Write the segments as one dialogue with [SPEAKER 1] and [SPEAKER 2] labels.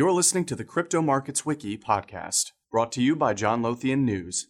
[SPEAKER 1] You're listening to the Crypto Markets Wiki podcast, brought to you by John Lothian News.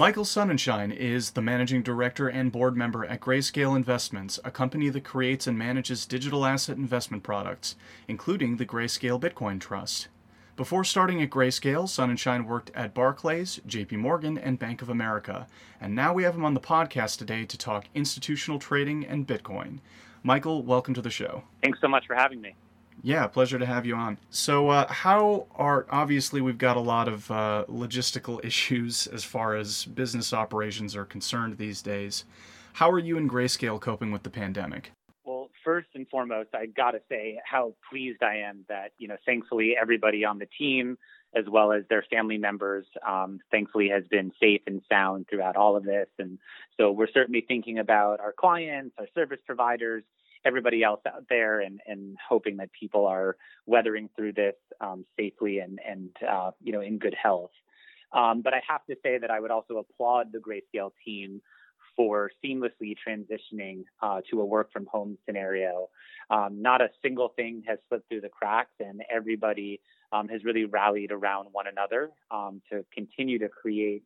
[SPEAKER 1] Michael Sonnenschein is the managing director and board member at Grayscale Investments, a company that creates and manages digital asset investment products, including the Grayscale Bitcoin Trust. Before starting at Grayscale, Sonnenschein worked at Barclays, JP Morgan, and Bank of America, and now we have him on the podcast today to talk institutional trading and Bitcoin. Michael, welcome to the show.
[SPEAKER 2] Thanks so much for having me.
[SPEAKER 1] Yeah, pleasure to have you on. So, uh, how are obviously we've got a lot of uh, logistical issues as far as business operations are concerned these days. How are you and Grayscale coping with the pandemic?
[SPEAKER 2] Well, first and foremost, I got to say how pleased I am that you know, thankfully, everybody on the team as well as their family members, um, thankfully, has been safe and sound throughout all of this. And so, we're certainly thinking about our clients, our service providers everybody else out there and, and hoping that people are weathering through this um, safely and, and uh, you know, in good health. Um, but I have to say that I would also applaud the Grayscale team for seamlessly transitioning uh, to a work from home scenario. Um, not a single thing has slipped through the cracks, and everybody um, has really rallied around one another um, to continue to create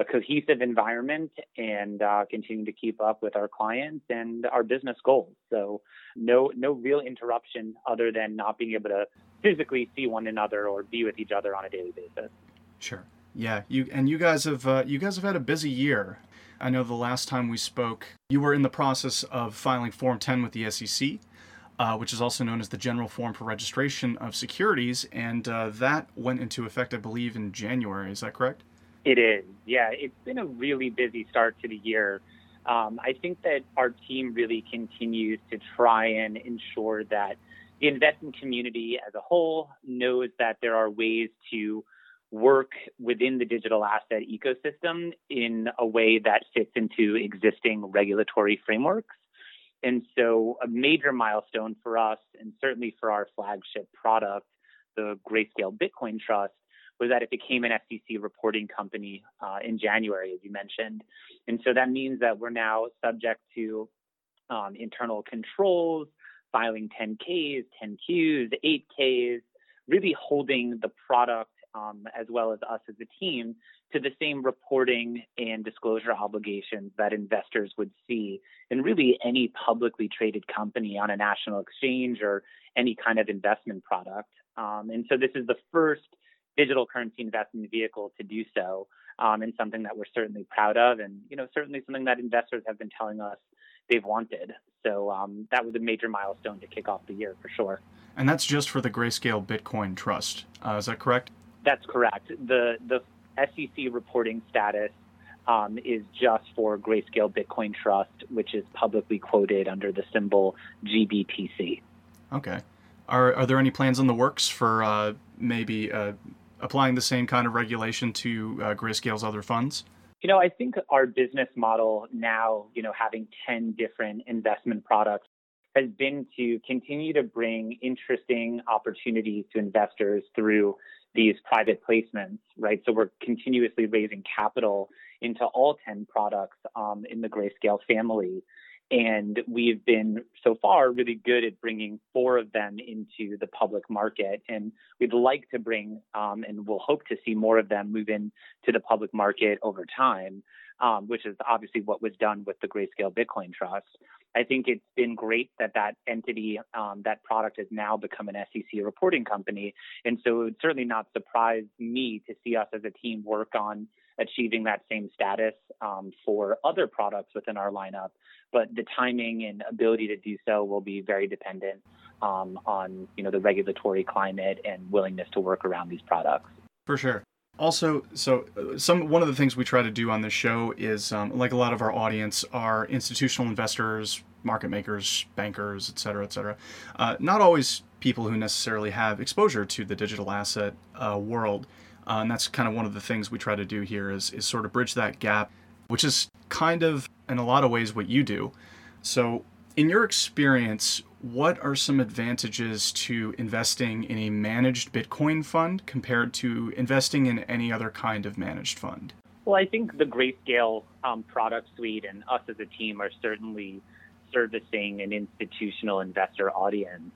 [SPEAKER 2] a cohesive environment and uh, continue to keep up with our clients and our business goals. So no no real interruption other than not being able to physically see one another or be with each other on a daily basis.
[SPEAKER 1] Sure. Yeah. You and you guys have uh, you guys have had a busy year. I know the last time we spoke, you were in the process of filing Form 10 with the SEC. Uh, which is also known as the General Form for Registration of Securities, and uh, that went into effect, I believe, in January. Is that correct?
[SPEAKER 2] It is. Yeah, it's been a really busy start to the year. Um, I think that our team really continues to try and ensure that the investment community as a whole knows that there are ways to work within the digital asset ecosystem in a way that fits into existing regulatory frameworks. And so, a major milestone for us, and certainly for our flagship product, the Grayscale Bitcoin Trust, was that it became an SEC reporting company uh, in January, as you mentioned. And so that means that we're now subject to um, internal controls, filing 10Ks, 10Qs, 8Ks, really holding the product um, as well as us as a team to the same reporting and disclosure obligations that investors would see in really any publicly traded company on a national exchange or any kind of investment product. Um, and so this is the first digital currency investment vehicle to do so, um, and something that we're certainly proud of, and you know certainly something that investors have been telling us they've wanted. So um, that was a major milestone to kick off the year for sure.
[SPEAKER 1] And that's just for the Grayscale Bitcoin Trust. Uh, is that correct?
[SPEAKER 2] That's correct. The the SEC reporting status um, is just for Grayscale Bitcoin Trust, which is publicly quoted under the symbol GBTC.
[SPEAKER 1] Okay. Are, are there any plans in the works for uh, maybe uh, applying the same kind of regulation to uh, Grayscale's other funds?
[SPEAKER 2] You know, I think our business model now, you know, having 10 different investment products has been to continue to bring interesting opportunities to investors through these private placements, right? So we're continuously raising capital into all 10 products um, in the Grayscale family. And we've been so far really good at bringing four of them into the public market. And we'd like to bring, um, and we'll hope to see more of them move into the public market over time, um, which is obviously what was done with the Grayscale Bitcoin Trust. I think it's been great that that entity, um, that product has now become an SEC reporting company. And so it would certainly not surprise me to see us as a team work on achieving that same status um, for other products within our lineup. But the timing and ability to do so will be very dependent um, on you know the regulatory climate and willingness to work around these products.
[SPEAKER 1] For sure. Also, so some one of the things we try to do on this show is, um, like a lot of our audience, are institutional investors, market makers, bankers, et cetera, et cetera. Uh, not always people who necessarily have exposure to the digital asset uh, world. Uh, and that's kind of one of the things we try to do here is, is sort of bridge that gap, which is kind of, in a lot of ways, what you do. So, In your experience, what are some advantages to investing in a managed Bitcoin fund compared to investing in any other kind of managed fund?
[SPEAKER 2] Well, I think the Grayscale um, product suite and us as a team are certainly servicing an institutional investor audience.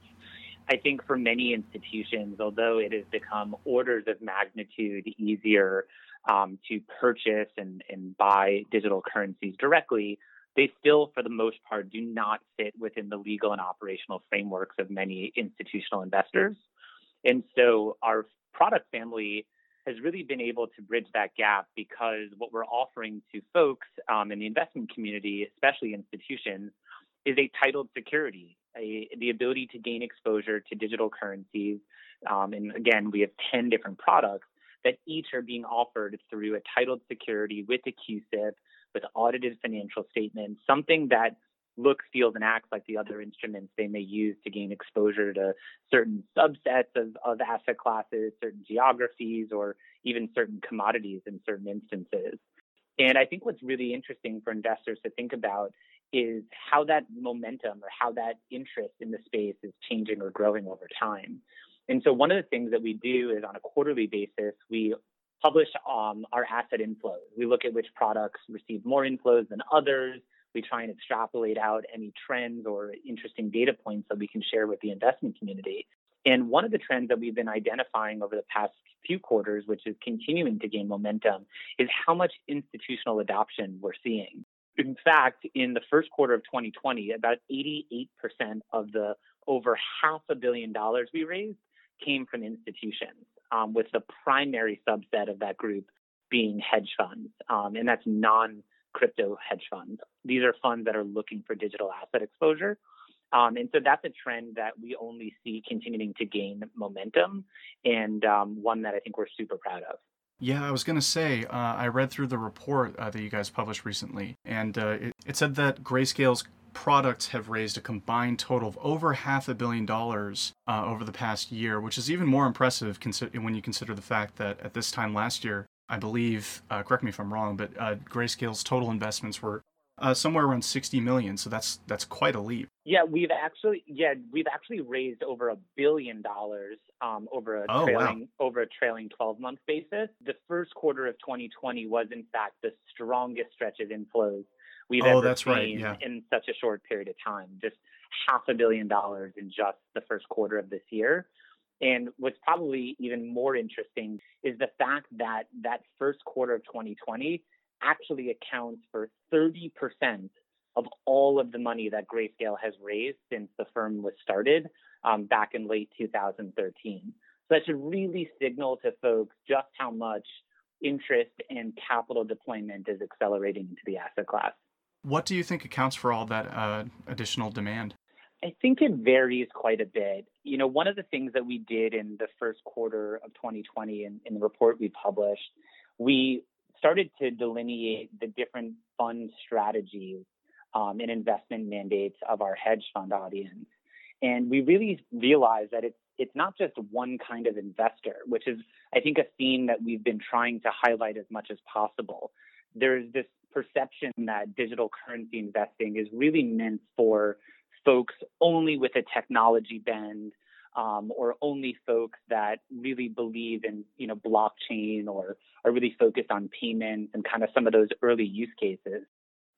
[SPEAKER 2] I think for many institutions, although it has become orders of magnitude easier um, to purchase and, and buy digital currencies directly, they still, for the most part, do not fit within the legal and operational frameworks of many institutional investors. And so our product family has really been able to bridge that gap because what we're offering to folks um, in the investment community, especially institutions, is a titled security, a, the ability to gain exposure to digital currencies. Um, and again, we have 10 different products that each are being offered through a titled security with a CUSIP with audited financial statements, something that looks, feels, and acts like the other instruments they may use to gain exposure to certain subsets of, of asset classes, certain geographies, or even certain commodities in certain instances. And I think what's really interesting for investors to think about is how that momentum or how that interest in the space is changing or growing over time. And so, one of the things that we do is on a quarterly basis, we publish um, our asset inflows. We look at which products receive more inflows than others. We try and extrapolate out any trends or interesting data points that we can share with the investment community. And one of the trends that we've been identifying over the past few quarters, which is continuing to gain momentum, is how much institutional adoption we're seeing. In fact, in the first quarter of 2020, about 88% of the over half a billion dollars we raised came from institutions um, with the primary subset of that group being hedge funds, um, and that's non crypto hedge funds. These are funds that are looking for digital asset exposure. Um, and so that's a trend that we only see continuing to gain momentum and um, one that I think we're super proud of.
[SPEAKER 1] Yeah, I was going to say, uh, I read through the report uh, that you guys published recently, and uh, it, it said that Grayscale's products have raised a combined total of over half a billion dollars uh, over the past year, which is even more impressive when you consider the fact that at this time last year, I believe, uh, correct me if I'm wrong, but uh, Grayscale's total investments were uh, somewhere around 60 million. So that's that's quite a leap.
[SPEAKER 2] Yeah, we've actually yeah we've actually raised over a billion dollars um, over a
[SPEAKER 1] oh,
[SPEAKER 2] trailing
[SPEAKER 1] wow.
[SPEAKER 2] over a trailing 12 month basis. The first quarter of 2020 was in fact the strongest stretch of inflows we've
[SPEAKER 1] oh,
[SPEAKER 2] ever
[SPEAKER 1] that's
[SPEAKER 2] seen
[SPEAKER 1] right. yeah.
[SPEAKER 2] in such a short period of time. Just half a billion dollars in just the first quarter of this year. And what's probably even more interesting is the fact that that first quarter of 2020 actually accounts for 30% of all of the money that Grayscale has raised since the firm was started um, back in late 2013. So that should really signal to folks just how much interest and capital deployment is accelerating into the asset class.
[SPEAKER 1] What do you think accounts for all that uh, additional demand?
[SPEAKER 2] I think it varies quite a bit. You know, one of the things that we did in the first quarter of 2020 in, in the report we published, we started to delineate the different fund strategies um, and investment mandates of our hedge fund audience. And we really realized that it's it's not just one kind of investor, which is I think a theme that we've been trying to highlight as much as possible. There's this perception that digital currency investing is really meant for folks only with a technology bend um, or only folks that really believe in you know blockchain or are really focused on payments and kind of some of those early use cases.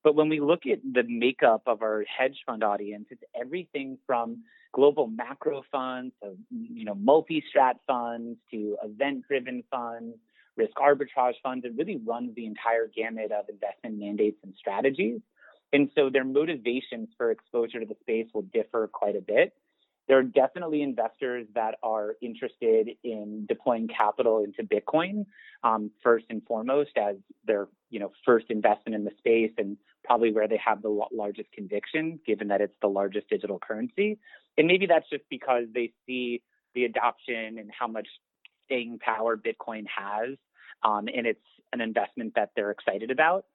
[SPEAKER 2] But when we look at the makeup of our hedge fund audience, it's everything from global macro funds to you know multi-strat funds to event-driven funds risk arbitrage funds. It really runs the entire gamut of investment mandates and strategies. And so their motivations for exposure to the space will differ quite a bit. There are definitely investors that are interested in deploying capital into Bitcoin um, first and foremost as their you know first investment in the space and probably where they have the largest conviction, given that it's the largest digital currency. And maybe that's just because they see the adoption and how much staying power Bitcoin has, um, and it's an investment that they're excited about.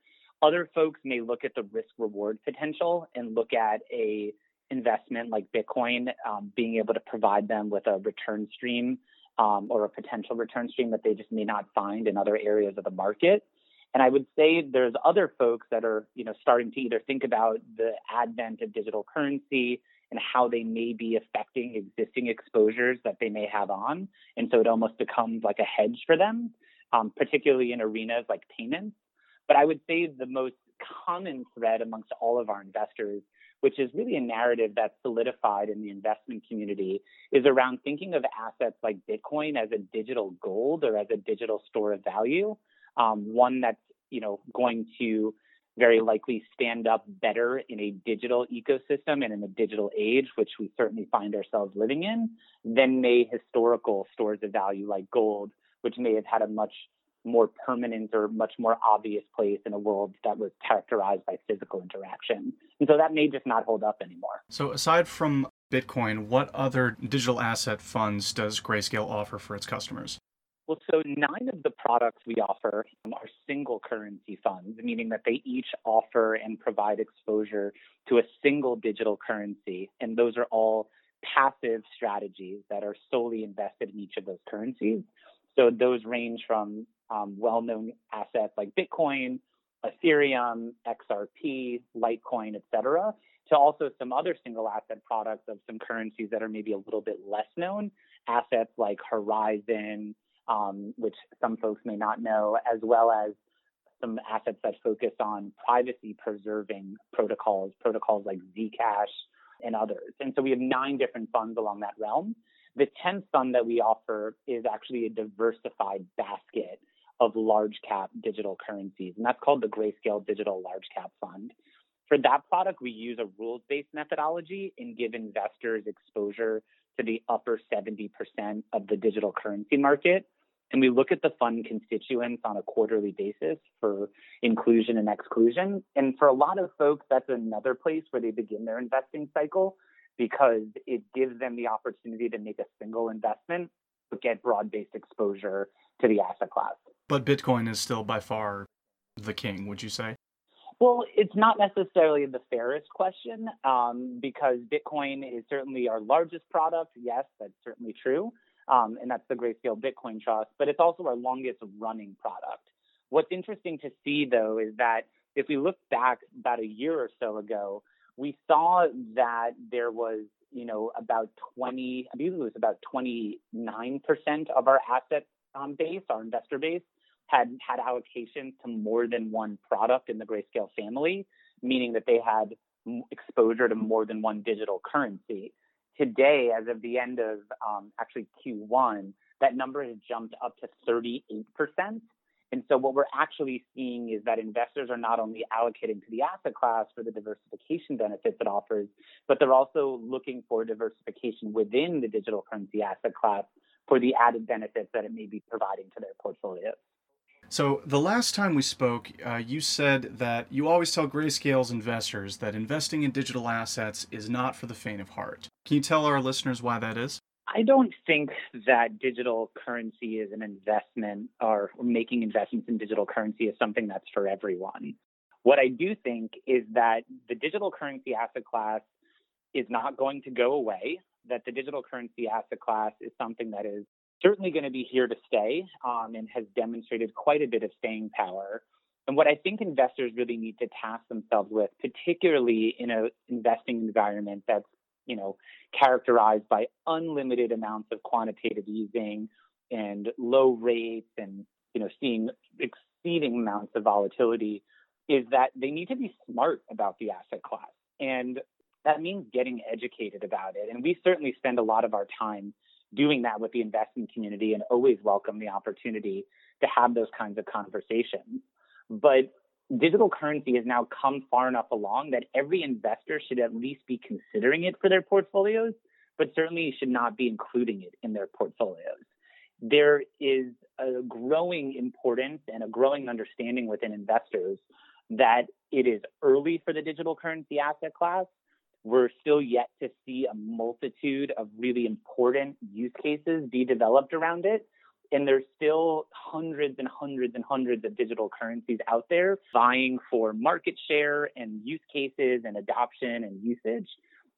[SPEAKER 2] Other folks may look at the risk reward potential and look at a investment like Bitcoin um, being able to provide them with a return stream um, or a potential return stream that they just may not find in other areas of the market. And I would say there's other folks that are, you know, starting to either think about the advent of digital currency and how they may be affecting existing exposures that they may have on. And so it almost becomes like a hedge for them, um, particularly in arenas like payments. But I would say the most common thread amongst all of our investors, which is really a narrative that's solidified in the investment community, is around thinking of assets like Bitcoin as a digital gold or as a digital store of value, um, one that's you know going to very likely stand up better in a digital ecosystem and in a digital age, which we certainly find ourselves living in, than may historical stores of value like gold, which may have had a much more permanent or much more obvious place in a world that was characterized by physical interaction. And so that may just not hold up anymore.
[SPEAKER 1] So, aside from Bitcoin, what other digital asset funds does Grayscale offer for its customers?
[SPEAKER 2] Well, so nine of the products we offer are single currency funds, meaning that they each offer and provide exposure to a single digital currency. And those are all passive strategies that are solely invested in each of those currencies. So those range from um, well known assets like Bitcoin, Ethereum, XRP, Litecoin, et cetera, to also some other single asset products of some currencies that are maybe a little bit less known, assets like Horizen um, which some folks may not know, as well as some assets that focus on privacy preserving protocols, protocols like Zcash and others. And so we have nine different funds along that realm. The 10th fund that we offer is actually a diversified basket of large cap digital currencies, and that's called the Grayscale Digital Large Cap Fund. For that product, we use a rules based methodology and give investors exposure to the upper 70% of the digital currency market and we look at the fund constituents on a quarterly basis for inclusion and exclusion. And for a lot of folks, that's another place where they begin their investing cycle because it gives them the opportunity to make a single investment but get broad based exposure to the asset class.
[SPEAKER 1] But Bitcoin is still by far the king, would you say?
[SPEAKER 2] Well, it's not necessarily the fairest question um, because Bitcoin is certainly our largest product. Yes, that's certainly true um, and that's the Grayscale Bitcoin Trust, but it's also our longest running product. What's interesting to see, though, is that if we look back about a year or so ago, we saw that there was, you know, about 20, I believe it was about 29% of our asset um, base, our investor base, had had allocations to more than one product in the Grayscale family, meaning that they had exposure to more than one digital currency today, as of the end of um, actually Q1, that number has jumped up to 38%. And so what we're actually seeing is that investors are not only allocating to the asset class for the diversification benefits it offers, but they're also looking for diversification within the digital currency asset class for the added benefits that it may be providing to their portfolios.
[SPEAKER 1] So, the last time we spoke, uh, you said that you always tell Grayscale's investors that investing in digital assets is not for the faint of heart. Can you tell our listeners why that is?
[SPEAKER 2] I don't think that digital currency is an investment or making investments in digital currency is something that's for everyone. What I do think is that the digital currency asset class is not going to go away, that the digital currency asset class is something that is certainly going to be here to stay um, and has demonstrated quite a bit of staying power. And what I think investors really need to task themselves with, particularly in an investing environment that's you know characterized by unlimited amounts of quantitative easing and low rates and you know seeing exceeding amounts of volatility, is that they need to be smart about the asset class. And that means getting educated about it. And we certainly spend a lot of our time doing that with the investment community and always welcome the opportunity to have those kinds of conversations. But digital currency has now come far enough along that every investor should at least be considering it for their portfolios, but certainly should not be including it in their portfolios. There is a growing importance and a growing understanding within investors that it is early for the digital currency asset class we're still yet to see a multitude of really important use cases be developed around it. And there's still hundreds and hundreds and hundreds of digital currencies out there vying for market share and use cases and adoption and usage.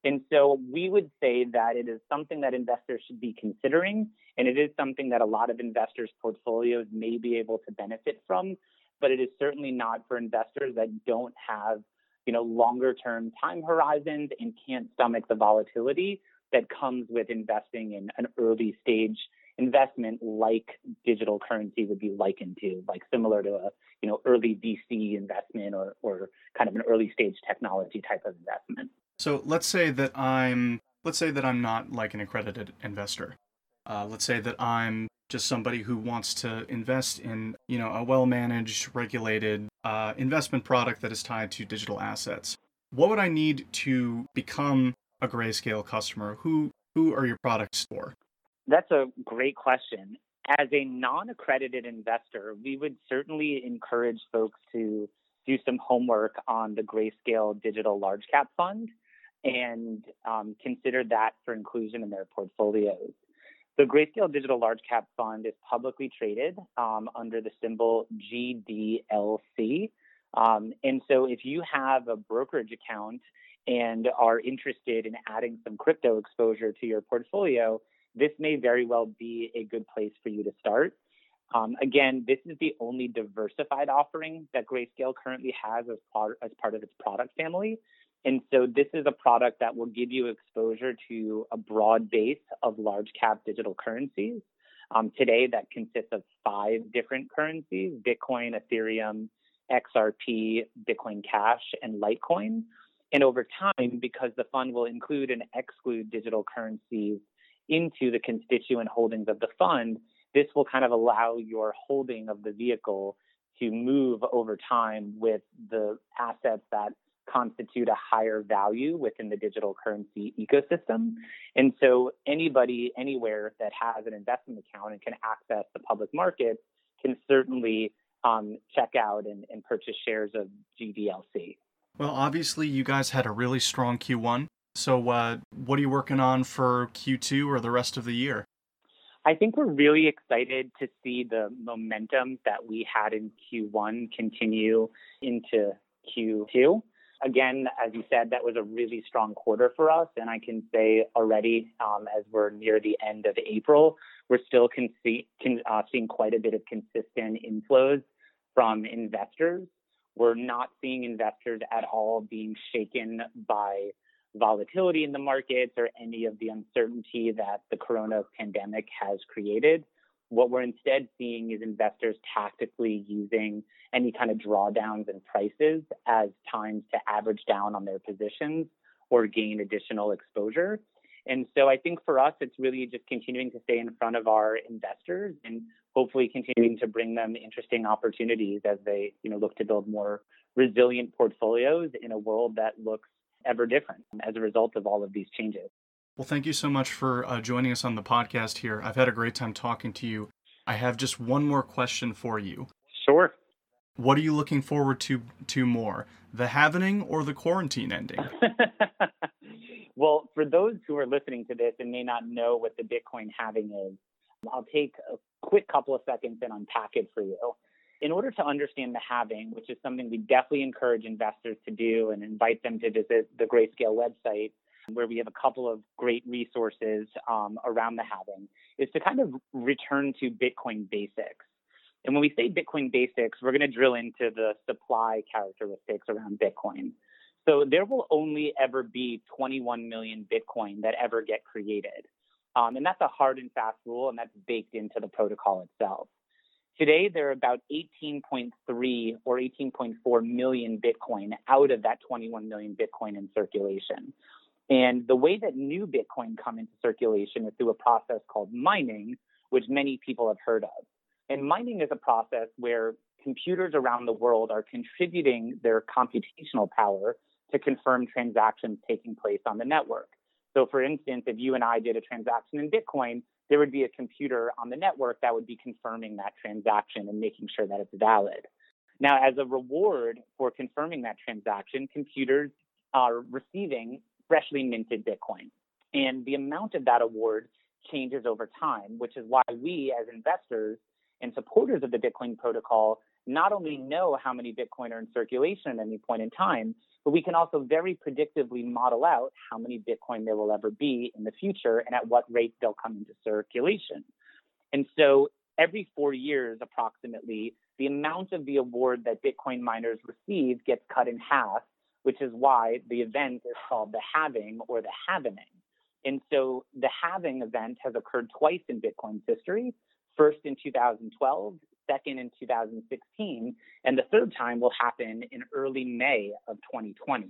[SPEAKER 2] And so we would say that it is something that investors should be considering. And it is something that a lot of investors' portfolios may be able to benefit from but it is certainly not for investors that don't have, you know, longer term time horizons and can't stomach the volatility that comes with investing in an early stage investment like digital currency would be likened to, like similar to a you know early VC investment or or kind of an early stage technology type of investment.
[SPEAKER 1] So let's say that I'm let's say that I'm not like an accredited investor. Uh, let's say that I'm just somebody who wants to invest in you know a well managed, regulated uh, investment product that is tied to digital assets. What would I need to become a grayscale customer? Who who are your products for?
[SPEAKER 2] That's a great question. As a non accredited investor, we would certainly encourage folks to do some homework on the Grayscale Digital Large Cap Fund and um, consider that for inclusion in their portfolios. The Grayscale Digital Large Cap Fund is publicly traded um, under the symbol GDLC. Um, and so if you have a brokerage account and are interested in adding some crypto exposure to your portfolio, this may very well be a good place for you to start. Um, again, this is the only diversified offering that Grayscale currently has as part, as part of its product family. And so this is a product that will give you exposure to a broad base of large cap digital currencies. Um, today, that consists of five different currencies Bitcoin, Ethereum, XRP, Bitcoin Cash, and Litecoin. And over time, because the fund will include and exclude digital currencies into the constituent holdings of the fund, this will kind of allow your holding of the vehicle to move over time with the assets that constitute a higher value within the digital currency ecosystem. And so anybody anywhere that has an investment account and can access the public markets can certainly um, check out and, and purchase shares of GDLC.
[SPEAKER 1] Well, obviously, you guys had a really strong Q1. So, uh, what are you working on for Q2 or the rest of the year?
[SPEAKER 2] I think we're really excited to see the momentum that we had in Q1 continue into Q2. Again, as you said, that was a really strong quarter for us. And I can say already, um, as we're near the end of April, we're still con- uh, seeing quite a bit of consistent inflows from investors. We're not seeing investors at all being shaken by volatility in the markets or any of the uncertainty that the corona pandemic has created. What we're instead seeing is investors tactically using any kind of drawdowns in prices as times to average down on their positions or gain additional exposure. And so I think for us, it's really just continuing to stay in front of our investors and hopefully continuing to bring them interesting opportunities as they, you know, look to build more resilient portfolios in a world that looks ever different as a result of all of these changes.
[SPEAKER 1] Well, thank you so much for uh, joining us on the podcast here. I've had a great time talking to you. I have just one more question for you.
[SPEAKER 2] Sure.
[SPEAKER 1] What are you looking forward to to more, the halvening or the quarantine ending?
[SPEAKER 2] well, for those who are listening to this and may not know what the Bitcoin halving is, I'll take a quick couple of seconds and unpack it for you in order to understand the halving, which is something we definitely encourage investors to do and invite them to visit the Grayscale website, where we have a couple of great resources um, around the halving, is to kind of return to Bitcoin basics. And when we say Bitcoin basics, we're going to drill into the supply characteristics around Bitcoin. So there will only ever be 21 million Bitcoin that ever get created. Um, and that's a hard and fast rule, and that's baked into the protocol itself. Today, there are about 18.3 or 18.4 million Bitcoin out of that 21 million Bitcoin in circulation. And the way that new Bitcoin come into circulation is through a process called mining, which many people have heard of. And mining is a process where computers around the world are contributing their computational power to confirm transactions taking place on the network. So, for instance, if you and I did a transaction in Bitcoin, there would be a computer on the network that would be confirming that transaction and making sure that it's valid. Now, as a reward for confirming that transaction, computers are receiving freshly minted Bitcoin. And the amount of that award changes over time, which is why we, as investors and supporters of the Bitcoin protocol, not only know how many Bitcoin are in circulation at any point in time, but we can also very predictively model out how many Bitcoin there will ever be in the future and at what rate they'll come into circulation. And so every four years, approximately, the amount of the award that Bitcoin miners receive gets cut in half, which is why the event is called the halving or the halvening. And so the halving event has occurred twice in Bitcoin's history first in 2012, second in 2016, and the third time will happen in early May of 2020.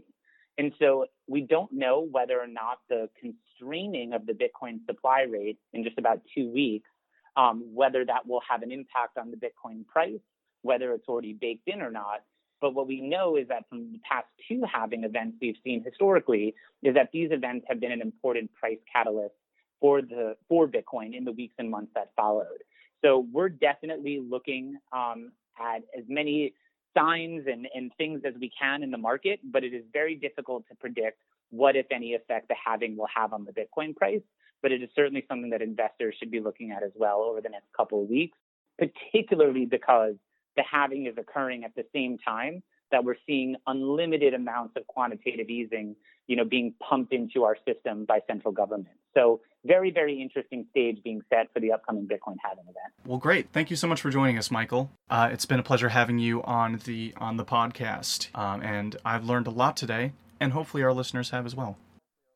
[SPEAKER 2] And so we don't know whether or not the constraining of the Bitcoin supply rate in just about two weeks, um, whether that will have an impact on the Bitcoin price, whether it's already baked in or not. But what we know is that from the past two halving events we've seen historically is that these events have been an important price catalyst for the for Bitcoin in the weeks and months that followed. So we're definitely looking um, at as many signs and, and things as we can in the market, but it is very difficult to predict what, if any, effect the halving will have on the Bitcoin price. But it is certainly something that investors should be looking at as well over the next couple of weeks, particularly because the halving is occurring at the same time that we're seeing unlimited amounts of quantitative easing, you know, being pumped into our system by central government. So very, very interesting stage being set for the upcoming Bitcoin halving event.
[SPEAKER 1] Well, great. Thank you so much for joining us, Michael. Uh, it's been a pleasure having you on the on the podcast, um, and I've learned a lot today, and hopefully our listeners have as well.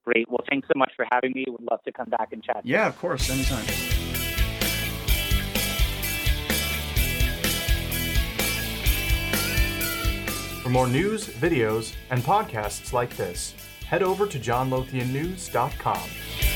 [SPEAKER 2] Great. Well, thanks so much for having me. Would love to come back and chat.
[SPEAKER 1] Yeah, of course, anytime. For more news, videos, and podcasts like this, head over to johnlothiannews.com.